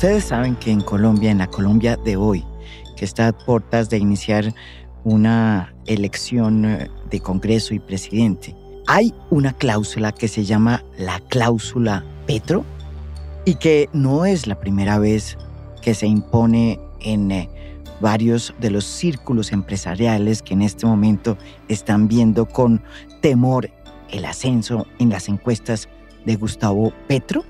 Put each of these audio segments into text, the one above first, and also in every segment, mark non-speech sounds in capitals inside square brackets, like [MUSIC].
Ustedes saben que en Colombia, en la Colombia de hoy, que está a puertas de iniciar una elección eh, de Congreso y presidente, hay una cláusula que se llama la cláusula Petro y que no es la primera vez que se impone en eh, varios de los círculos empresariales que en este momento están viendo con temor el ascenso en las encuestas de Gustavo Petro?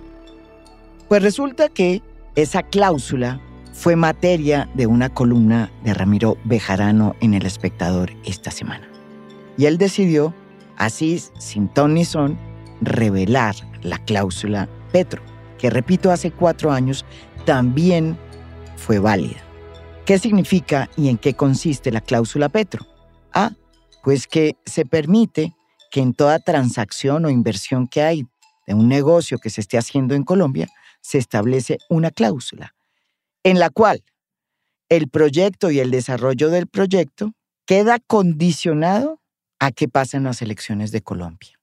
Pues resulta que esa cláusula fue materia de una columna de Ramiro Bejarano en El Espectador esta semana. Y él decidió, así sin ton ni son, revelar la cláusula Petro, que repito, hace cuatro años también fue válida. ¿Qué significa y en qué consiste la cláusula Petro? Ah, pues que se permite que en toda transacción o inversión que hay de un negocio que se esté haciendo en Colombia, se establece una cláusula en la cual el proyecto y el desarrollo del proyecto queda condicionado a que pasen las elecciones de Colombia.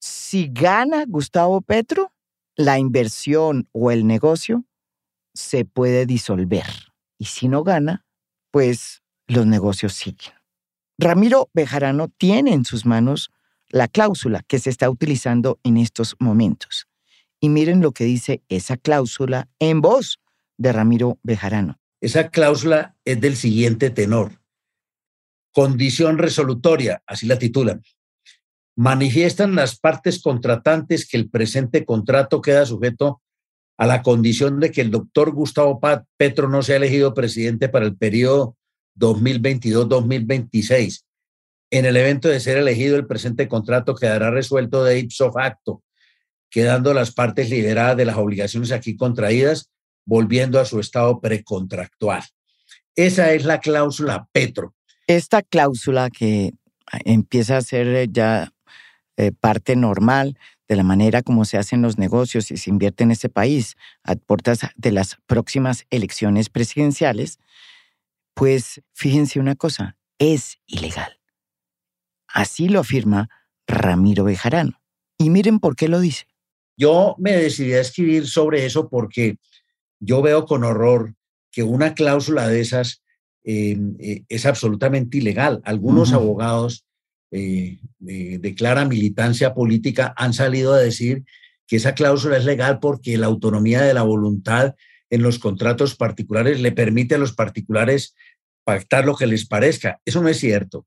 Si gana Gustavo Petro, la inversión o el negocio se puede disolver. Y si no gana, pues los negocios siguen. Ramiro Bejarano tiene en sus manos la cláusula que se está utilizando en estos momentos. Y miren lo que dice esa cláusula en voz de Ramiro Bejarano. Esa cláusula es del siguiente tenor. Condición resolutoria, así la titulan. Manifiestan las partes contratantes que el presente contrato queda sujeto a la condición de que el doctor Gustavo Petro no sea elegido presidente para el periodo 2022-2026 en el evento de ser elegido, el presente contrato quedará resuelto de ipso facto, quedando las partes liberadas de las obligaciones aquí contraídas, volviendo a su estado precontractual. Esa es la cláusula Petro. Esta cláusula que empieza a ser eh, ya eh, parte normal de la manera como se hacen los negocios y se invierte en este país a puertas de las próximas elecciones presidenciales, pues fíjense una cosa, es ilegal. Así lo afirma Ramiro Bejarano. Y miren por qué lo dice. Yo me decidí a escribir sobre eso porque yo veo con horror que una cláusula de esas em, eh, es absolutamente ilegal. Algunos abogados eh, de clara militancia política han salido a decir que esa cláusula es legal porque la autonomía de la voluntad en los contratos particulares le permite a los particulares pactar lo que les parezca. Eso no es cierto.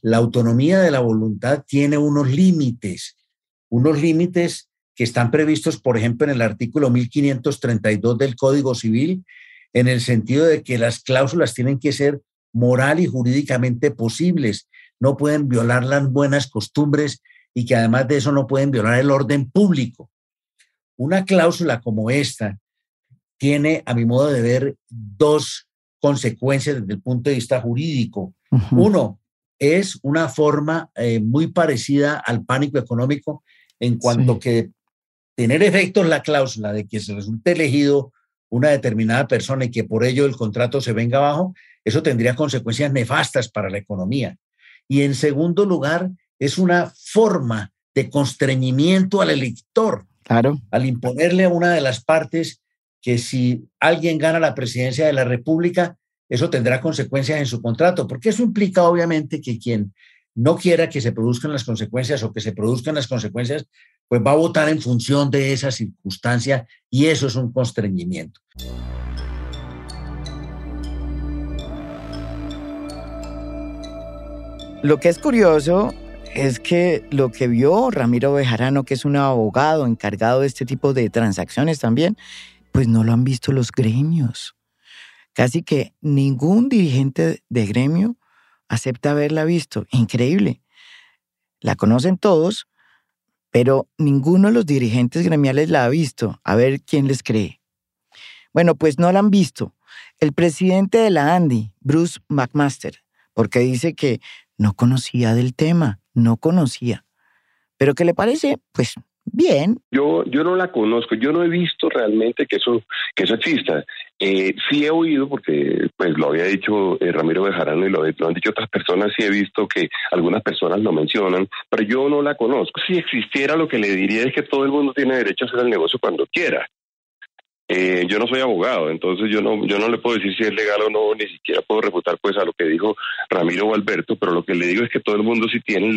La autonomía de la voluntad tiene unos límites, unos límites que están previstos, por ejemplo, en el artículo 1532 del Código Civil, en el sentido de que las cláusulas tienen que ser moral y jurídicamente posibles, no pueden violar las buenas costumbres y que además de eso no pueden violar el orden público. Una cláusula como esta tiene, a mi modo de ver, dos consecuencias desde el punto de vista jurídico. Uno, es una forma eh, muy parecida al pánico económico en cuanto que tener efectos la cláusula de que se resulte elegido una determinada persona y que por ello el contrato se venga abajo, eso tendría consecuencias nefastas para la economía. Y en segundo lugar, es una forma de constreñimiento al elector. Claro. Al imponerle a una de las partes que si alguien gana la presidencia de la República, eso tendrá consecuencias en su contrato, porque eso implica obviamente que quien no quiera que se produzcan las consecuencias o que se produzcan las consecuencias, pues va a votar en función de esa circunstancia y eso es un constreñimiento. Lo que es curioso es que lo que vio Ramiro Bejarano, que es un abogado encargado de este tipo de transacciones también, pues no lo han visto los gremios. Casi que ningún dirigente de gremio acepta haberla visto. Increíble. La conocen todos, pero ninguno de los dirigentes gremiales la ha visto. A ver quién les cree. Bueno, pues no la han visto. El presidente de la Andy, Bruce McMaster, porque dice que no conocía del tema, no conocía. Pero ¿qué le parece? Pues bien. Yo, yo no la conozco, yo no he visto realmente que eso, que eso exista. Eh, sí he oído, porque pues lo había dicho eh, Ramiro Bejarano y lo, han dicho otras personas, sí he visto que algunas personas lo mencionan, pero yo no la conozco. Si existiera, lo que le diría es que todo el mundo tiene derecho a hacer el negocio cuando quiera. Eh, yo no soy abogado, entonces yo no, yo no le puedo decir si es legal o no, ni siquiera puedo refutar pues a lo que dijo Ramiro o Alberto, pero lo que le digo es que todo el mundo sí tiene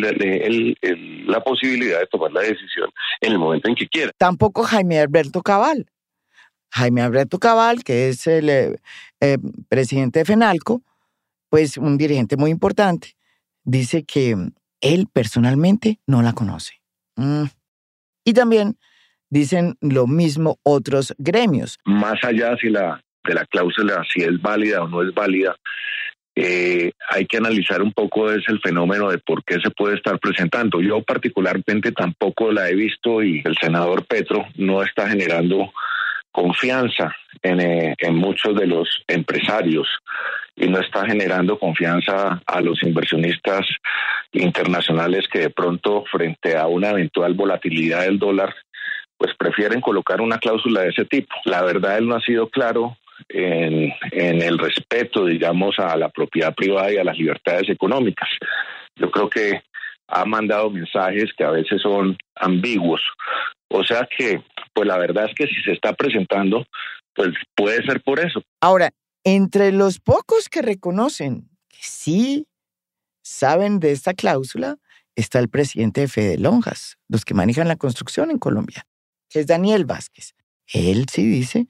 la posibilidad de tomar la decisión en el momento en que quiera. Tampoco Jaime Alberto Cabal. Jaime Alberto Cabal, que es el eh, eh, presidente de FENALCO, pues un dirigente muy importante, dice que él personalmente no la conoce. Mm. Y también Dicen lo mismo otros gremios. Más allá la, de la cláusula, si es válida o no es válida, eh, hay que analizar un poco ese el fenómeno de por qué se puede estar presentando. Yo particularmente tampoco la he visto y el senador Petro no está generando confianza en, eh, en muchos de los empresarios y no está generando confianza a los inversionistas internacionales que de pronto frente a una eventual volatilidad del dólar pues prefieren colocar una cláusula de ese tipo. La verdad, él no ha sido claro en, el respeto, digamos, a la propiedad privada y a las libertades económicas. Yo creo que ha mandado mensajes que a veces son ambiguos. O sea que, pues la verdad es que si se está presentando, pues puede ser por eso. Ahora, entre los pocos que reconocen que sí saben de esta cláusula, está el presidente de Fede Lonjas, los que manejan la construcción en Colombia es Daniel Vázquez. Él sí dice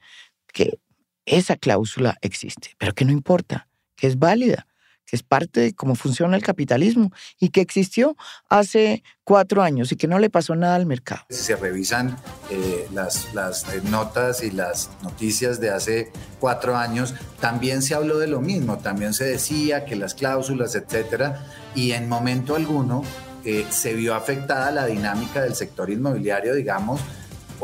que esa cláusula existe, pero que no importa, que es válida, que es parte de cómo funciona el capitalismo y que existió hace cuatro años y que no le pasó nada al mercado. Si se revisan eh, las, eh, notas y las noticias de hace cuatro años, también se habló de lo mismo, también se decía que las cláusulas, etcétera, y en momento alguno eh, se vio afectada la dinámica del sector inmobiliario, digamos,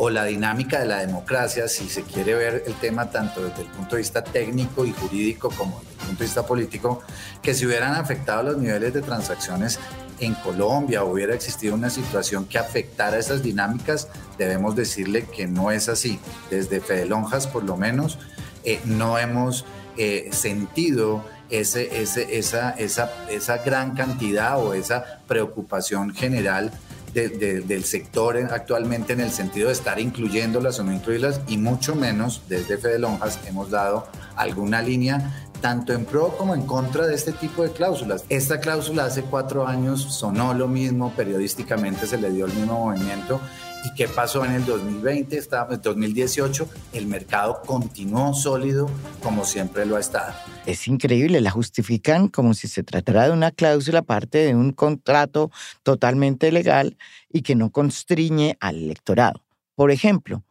o la dinámica de la democracia, si se quiere ver el tema tanto desde el punto de vista técnico y jurídico como desde el punto de vista político, que si hubieran afectado los niveles de transacciones en Colombia hubiera existido una situación que afectara esas dinámicas, debemos decirle que no es así. Desde Fede Lonjas, por lo menos, eh, no hemos eh, sentido ese, esa, esa, esa gran cantidad o esa preocupación general del sector actualmente en el sentido de estar incluyéndolas o no incluirlas y mucho menos desde Fede Lonjas hemos dado alguna línea tanto en pro como en contra de este tipo de cláusulas. Esta cláusula hace cuatro años sonó lo mismo, periodísticamente se le dio el mismo movimiento ¿Y qué pasó en el 2020? En 2018 el mercado continuó sólido como siempre lo ha estado. Es increíble, la justifican como si se tratara de una cláusula parte de un contrato totalmente legal y que no constriñe al electorado. Por ejemplo,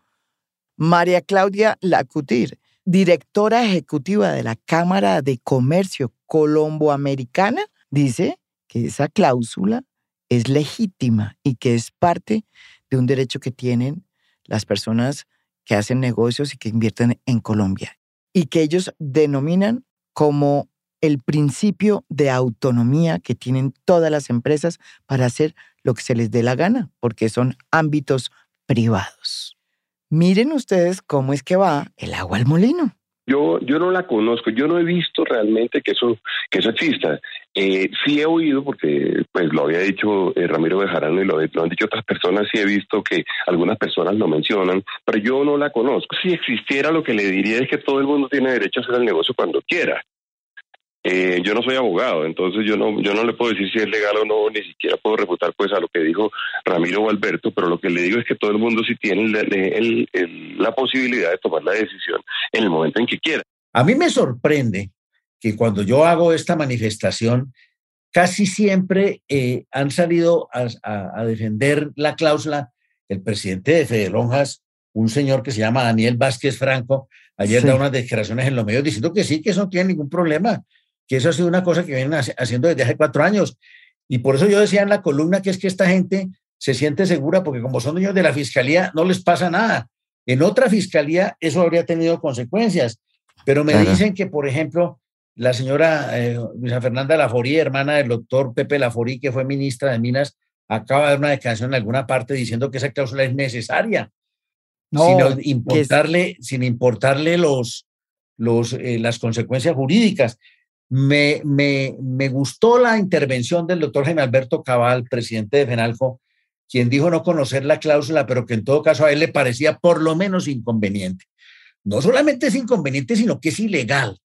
María Claudia Lacutir, directora ejecutiva de la Cámara de Comercio Colomboamericana, dice que esa cláusula es legítima y que es parte de un derecho que tienen las personas que hacen negocios y que invierten en Colombia y que ellos denominan como el principio de autonomía que tienen todas las empresas para hacer lo que se les dé la gana, porque son ámbitos privados. Miren ustedes cómo es que va el agua al molino. Yo, yo no la conozco, yo no he visto realmente que eso, que eso exista. Eh, sí he oído, porque pues lo había dicho eh, Ramiro Bejarano y lo, han dicho otras personas, sí he visto que algunas personas lo mencionan, pero yo no la conozco. Si existiera, lo que le diría es que todo el mundo tiene derecho a hacer el negocio cuando quiera. Eh, yo no soy abogado, entonces yo no, yo no le puedo decir si es legal o no, ni siquiera puedo refutar pues a lo que dijo Ramiro o Alberto, pero lo que le digo es que todo el mundo sí tiene la posibilidad de tomar la decisión en el momento en que quiera. A mí me sorprende que cuando yo hago esta manifestación, casi siempre eh, han salido a, defender la cláusula el presidente de Fede Lonjas, un señor que se llama Daniel Vázquez Franco, ayer da unas declaraciones en los medios diciendo que sí, que eso no tiene ningún problema, que eso ha sido una cosa que vienen haciendo desde hace cuatro años. Y por eso yo decía en la columna que es que esta gente se siente segura porque como son dueños de la fiscalía no les pasa nada. En otra fiscalía eso habría tenido consecuencias. Pero me dicen que, por ejemplo, la señora eh, Luisa Fernanda Laforí, hermana del doctor Pepe Laforí, que fue ministra de Minas, acaba de dar una declaración en alguna parte diciendo que esa cláusula es necesaria. sin importarle, sin importarle los, los, eh, las consecuencias jurídicas. Me, me, me, gustó la intervención del doctor Jaime Alberto Cabal, presidente de FENALCO, quien dijo no conocer la cláusula, pero que en todo caso a él le parecía por lo menos inconveniente. no solamente es inconveniente, sino que es ilegal.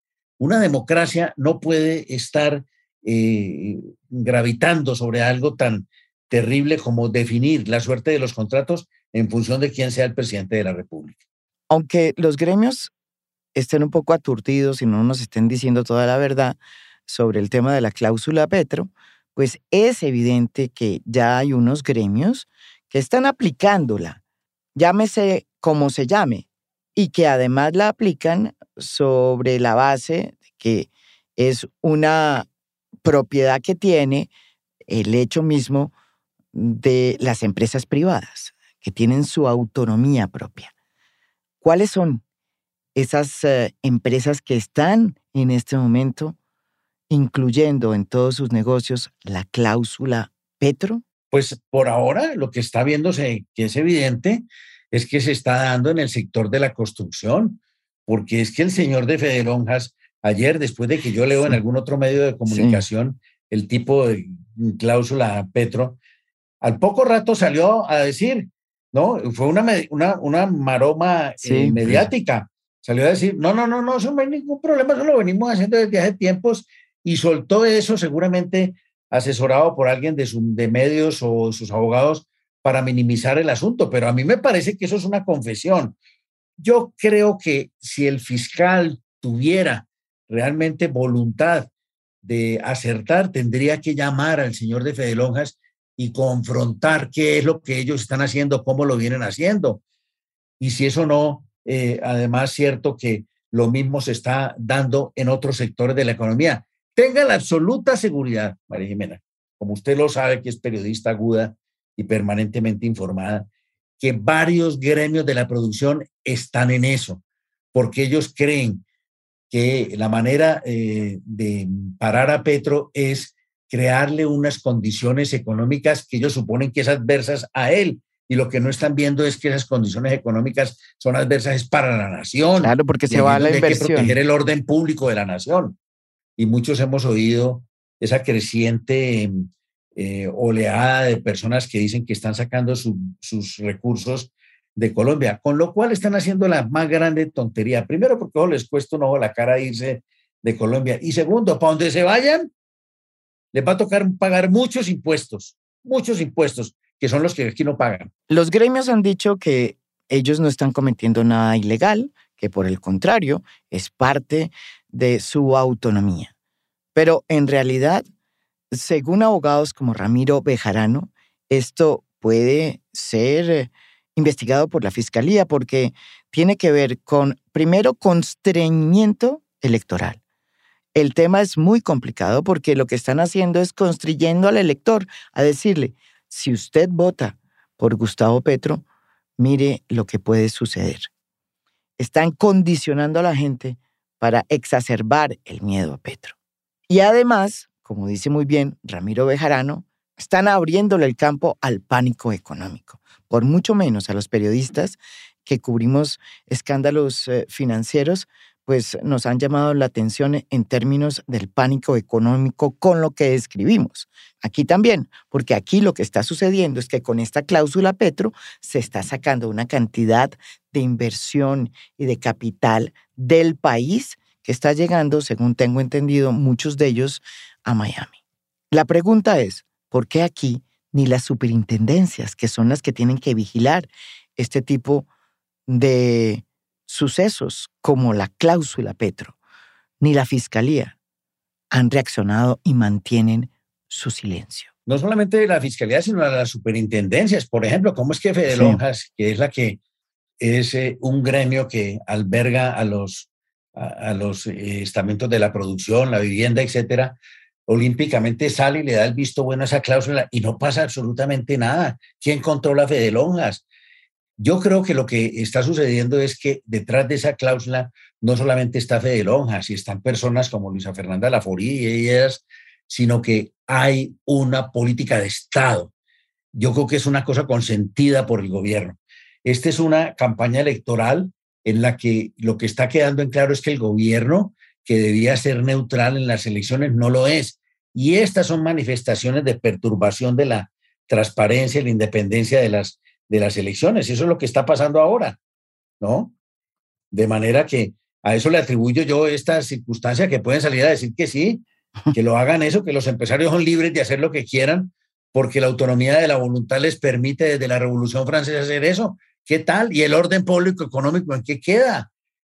Una democracia no puede estar eh, gravitando sobre algo tan terrible como definir la suerte de los contratos en función de quién sea el presidente de la República. Aunque los gremios estén un poco aturdidos y no nos estén diciendo toda la verdad sobre el tema de la cláusula Petro, pues es evidente que ya hay unos gremios que están aplicándola, llámese como se llame, y que además la aplican sobre la base de que es una propiedad que tiene el hecho mismo de las empresas privadas, que tienen su autonomía propia. ¿Cuáles son esas eh, empresas que están en este momento incluyendo en todos sus negocios la cláusula Petro? Pues por ahora lo que está viéndose, que es evidente, es que se está dando en el sector de la construcción, porque es que el señor de Federonjas, ayer, después de que yo leo en algún otro medio de comunicación el tipo de cláusula Petro, al poco rato salió a decir, ¿no? Fue una, una, una maroma eh, mediática. Salió a decir, no, no, no, no, eso no hay ningún problema, eso lo venimos haciendo desde hace tiempos y soltó eso seguramente asesorado por alguien de, de medios o sus abogados para minimizar el asunto, pero a mí me parece que eso es una confesión. Yo creo que si el fiscal tuviera realmente voluntad de acertar, tendría que llamar al señor de Fedelonjas y confrontar qué es lo que ellos están haciendo, cómo lo vienen haciendo. Y si eso no, eh, además cierto que lo mismo se está dando en otros sectores de la economía. Tenga la absoluta seguridad, María Jimena, como usted lo sabe que es periodista aguda y permanentemente informada, que varios gremios de la producción están en eso, porque ellos creen que la manera eh, de parar a Petro es crearle unas condiciones económicas que ellos suponen que es adversas a él. Y lo que no están viendo es que esas condiciones económicas son adversas para la nación. Claro, porque se va a la inversión. Hay que proteger el orden público de la nación. Y muchos hemos oído esa creciente eh, oleada de personas que dicen que están sacando sus recursos de Colombia, con lo cual están haciendo la más grande tontería. Primero, porque les cuesta un ojo la cara irse de Colombia. Y segundo, para donde se vayan, les va a tocar pagar muchos impuestos, muchos impuestos, que son los que aquí no pagan. Los gremios han dicho que ellos no están cometiendo nada ilegal, que por el contrario es parte de su autonomía. Pero en realidad, según abogados como Ramiro Bejarano, esto puede ser eh, investigado por la Fiscalía porque tiene que ver con, primero, constreñimiento electoral. El tema es muy complicado porque lo que están haciendo es constriyendo al elector a decirle, si usted vota por Gustavo Petro, mire lo que puede suceder. Están condicionando a la gente para exacerbar el miedo a Petro. Y además, como dice muy bien Ramiro Bejarano, están abriéndole el campo al pánico económico, por mucho menos a los periodistas que cubrimos escándalos eh, financieros, pues nos han llamado la atención en términos del pánico económico con lo que describimos. Aquí también, porque aquí lo que está sucediendo es que con esta cláusula Petro se está sacando una cantidad de inversión y de capital del país que está llegando, según tengo entendido, muchos de ellos a Miami. La pregunta es, ¿por qué aquí ni las superintendencias, que son las que tienen que vigilar este tipo de sucesos como la cláusula Petro ni la Fiscalía han reaccionado y mantienen su silencio. No solamente la Fiscalía, sino las superintendencias. Por ejemplo, ¿cómo es que Fede Lonjas, que es la que es eh, un gremio que alberga a los, a, los eh, estamentos de la producción, la vivienda, etcétera, olímpicamente sale y le da el visto bueno a esa cláusula y no pasa absolutamente nada. ¿Quién controla Fede Lonjas? Yo creo que lo que está sucediendo es que detrás de esa cláusula no solamente está Fede Lonjas y están personas como Luisa Fernanda Laforí y ellas, sino que hay una política de Estado. Yo creo que es una cosa consentida por el gobierno. Esta es una campaña electoral en la que lo que está quedando en claro es que el gobierno, que debía ser neutral en las elecciones, no lo es. Y estas son manifestaciones de perturbación de la transparencia y la independencia de las de las elecciones. Y eso es lo que está pasando ahora, ¿no? De manera que a eso le atribuyo yo esta circunstancia que pueden salir a decir que sí, [LAUGHS] que lo hagan eso, que los empresarios son libres de hacer lo que quieran, porque la autonomía de la voluntad les permite desde la Revolución Francesa hacer eso. ¿Qué tal? ¿Y el orden público económico en qué queda?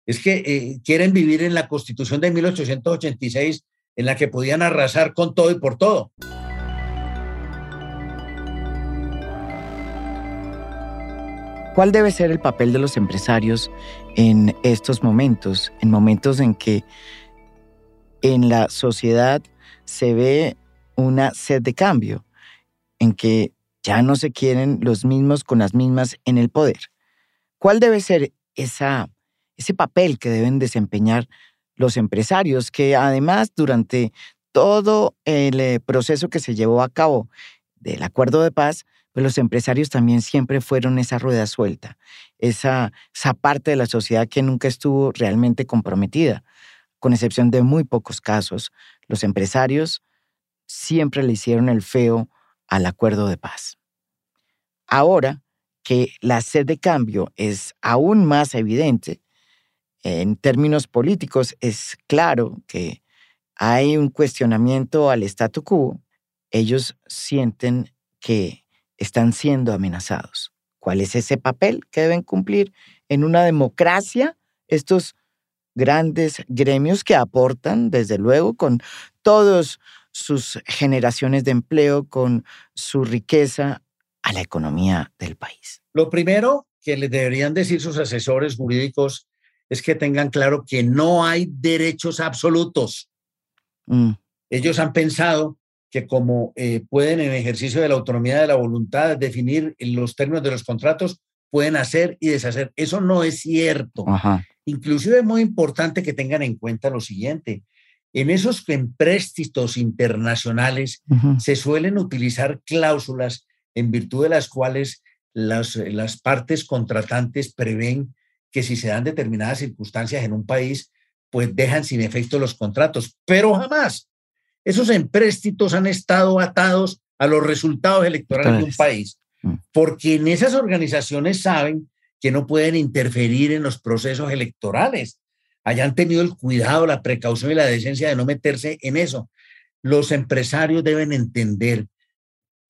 Es que eh, quieren vivir en la Constitución de 1886 en la que podían arrasar con todo y por todo. ¿Cuál debe ser el papel de los empresarios en estos momentos, en momentos en que en la sociedad se ve una sed de cambio, en que ya no se quieren los mismos con las mismas en el poder? ¿Cuál debe ser esa, ese papel que deben desempeñar los empresarios, que además durante todo el eh, proceso que se llevó a cabo del acuerdo de paz, pues los empresarios también siempre fueron esa rueda suelta, esa, esa parte de la sociedad que nunca estuvo realmente comprometida. Con excepción de muy pocos casos, los empresarios siempre le hicieron el feo al acuerdo de paz. Ahora que la sed de cambio es aún más evidente, en términos políticos es claro que hay un cuestionamiento al statu quo. Ellos sienten que están siendo amenazados. ¿Cuál es ese papel que deben cumplir en una democracia estos grandes gremios que aportan, desde luego, con todas sus generaciones de empleo, con su riqueza a la economía del país? Lo primero que les deberían decir sus asesores jurídicos es que tengan claro que no hay derechos absolutos. Mm. Ellos han pensado que como eh, pueden en ejercicio de la autonomía de la voluntad definir los términos de los contratos, pueden hacer y deshacer. Eso no es cierto. Inclusive es muy importante que tengan en cuenta lo siguiente. En esos empréstitos internacionales se suelen utilizar cláusulas en virtud de las cuales las, las partes contratantes prevén que si se dan determinadas circunstancias en un país, pues dejan sin efecto los contratos, pero jamás. Esos empréstitos han estado atados a los resultados electorales de un país, mm. porque en esas organizaciones saben que no pueden interferir en los procesos electorales. Hayan tenido el cuidado, la precaución y la decencia de no meterse en eso. Los empresarios deben entender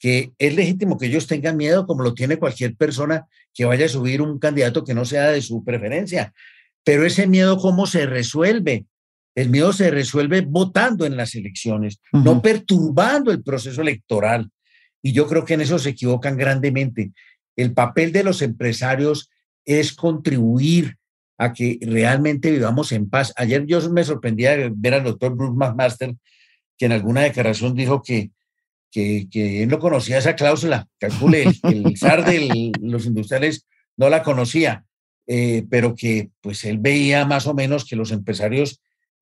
que es legítimo que ellos tengan miedo, como lo tiene cualquier persona que vaya a subir un candidato que no sea de su preferencia. Pero ese miedo, ¿cómo se resuelve? El miedo se resuelve votando en las elecciones, no perturbando el proceso electoral. Y yo creo que en eso se equivocan grandemente. El papel de los empresarios es contribuir a que realmente vivamos en paz. Ayer yo me sorprendía ver al doctor Bruce McMaster, que en alguna declaración dijo que que, él no conocía esa cláusula. Calcule, el, zar de los industriales no la conocía, eh, pero que pues él veía más o menos que los empresarios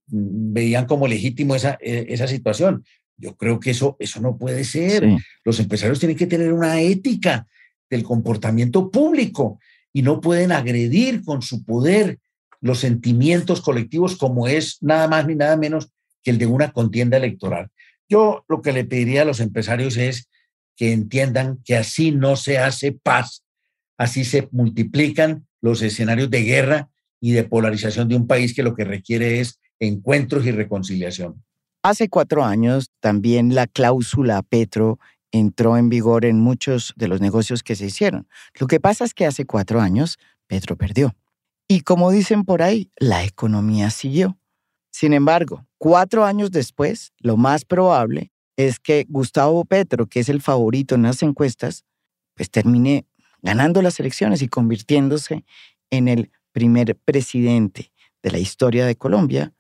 mm, veían como legítimo esa, e, esa situación. Yo creo que eso, eso no puede ser. Los empresarios tienen que tener una ética del comportamiento público y no pueden agredir con su poder los sentimientos colectivos como es nada más ni nada menos que el de una contienda electoral. Yo lo que le pediría a los empresarios es que entiendan que así no se hace paz, así se multiplican los escenarios de guerra y de polarización de un país que lo que requiere es encuentros y reconciliación. Hace cuatro años también la cláusula Petro entró en vigor en muchos de los negocios que se hicieron. Lo que pasa es que hace cuatro años Petro perdió. Y como dicen por ahí, la economía siguió. Sin embargo, cuatro años después, lo más probable es que Gustavo Petro, que es el favorito en las encuestas, pues termine ganando las elecciones y convirtiéndose en el primer presidente de la historia de Colombia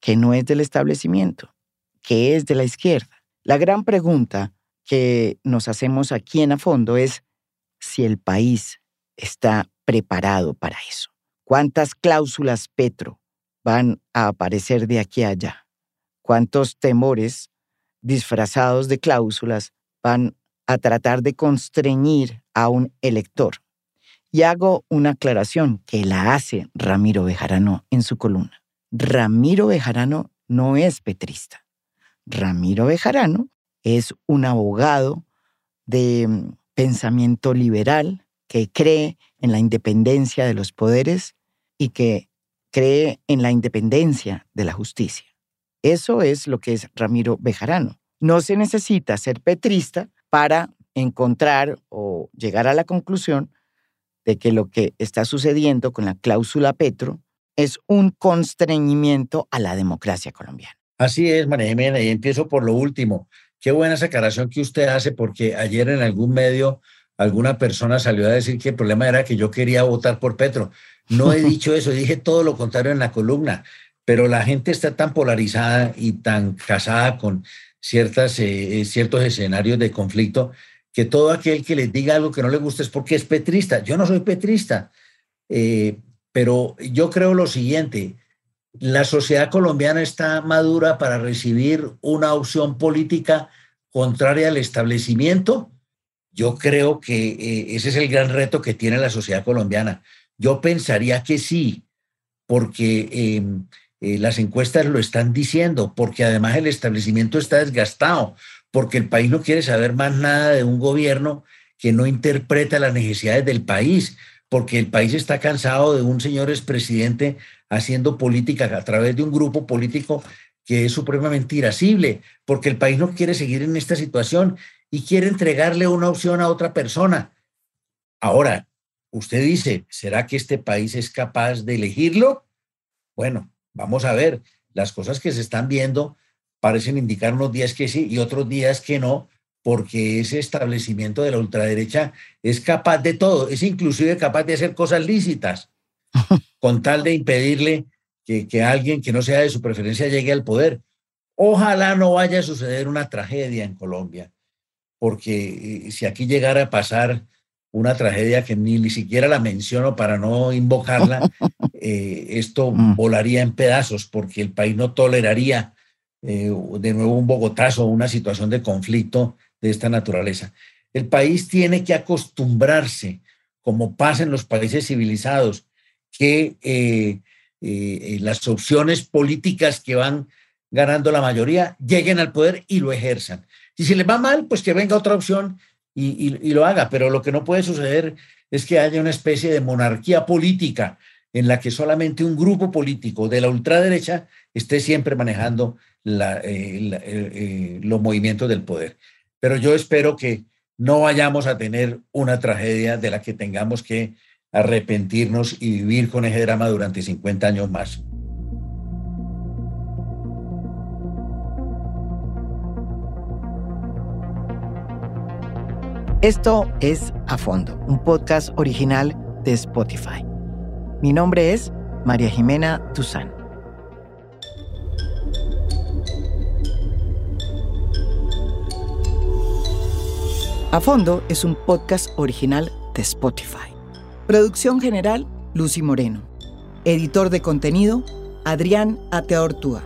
que no es del establecimiento, que es de la izquierda. La gran pregunta que nos hacemos aquí en a fondo es si el país está preparado para eso. ¿Cuántas cláusulas Petro van a aparecer de aquí a allá. Cuántos temores disfrazados de cláusulas van a tratar de constreñir a un elector. Y hago una aclaración que la hace Ramiro Bejarano en su columna. Ramiro Bejarano no es petrista. Ramiro Bejarano es un abogado de mm, pensamiento liberal que cree en la independencia de los poderes y que cree en la independencia de la justicia. Eso es lo que es Ramiro Bejarano. No se necesita ser petrista para encontrar o llegar a la conclusión de que lo que está sucediendo con la cláusula Petro es un constreñimiento a la democracia colombiana. Así es, María Jimena, y empiezo por lo último. Qué buena esa que usted hace, porque ayer en algún medio alguna persona salió a decir que el problema era que yo quería votar por Petro. No he [LAUGHS] dicho eso, dije todo lo contrario en la columna, pero la gente está tan polarizada y tan casada con ciertas, eh, ciertos escenarios de conflicto que todo aquel que les diga algo que no le gusta es porque es petrista. Yo no soy petrista, eh, pero yo creo lo siguiente, la sociedad colombiana está madura para recibir una opción política contraria al establecimiento. Yo creo que eh, ese es el gran reto que tiene la sociedad colombiana. Yo pensaría que sí, porque em, eh, las encuestas lo están diciendo, porque además el establecimiento está desgastado porque el país no quiere saber más nada de un gobierno que no interpreta las necesidades del país, porque el país está cansado de un señor expresidente haciendo política a través de un grupo político que es supremamente irascible, porque el país no quiere seguir en esta situación y quiere entregarle una opción a otra persona. Ahora, usted dice, ¿será que este país es capaz de elegirlo? Bueno, vamos a ver, las cosas que se están viendo parecen indicar unos días que sí y otros días que no, porque ese establecimiento de la ultraderecha es capaz de todo, es inclusive capaz de hacer cosas lícitas, [LAUGHS] con tal de impedirle que, que alguien que no sea de su preferencia llegue al poder. Ojalá no vaya a suceder una tragedia en Colombia, porque eh, si aquí llegara a pasar una tragedia que ni, ni siquiera la menciono para no invocarla, [LAUGHS] eh, esto mm. volaría en pedazos porque el país no toleraría eh, de nuevo un Bogotazo o una situación de conflicto de esta naturaleza. El país tiene que acostumbrarse, como pasa en los países civilizados, que eh, las opciones políticas que van ganando la mayoría lleguen al poder y lo ejerzan. Si se les va mal, pues que venga otra opción y, y lo haga, pero lo que no puede suceder es que haya una especie de monarquía política en la que solamente un grupo político de la ultraderecha esté siempre manejando la, eh, eh, eh, los movimientos del poder. Pero yo espero que no vayamos a tener una tragedia de la que tengamos que arrepentirnos y vivir con ese drama durante 50 años más. Esto es A Fondo, un podcast original de Spotify. Mi nombre es María Jimena Tuzán. A Fondo es un podcast original de Spotify. Producción general, Lucy Moreno. Editor de contenido, Adrián Ateortúa.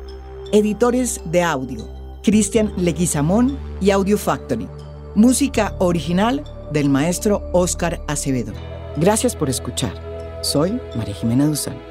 Editores de audio, Cristian Leguizamón y Audio Factory. Música original del maestro Oscar Acevedo. Gracias por escuchar. Soy María Jimena Duzán.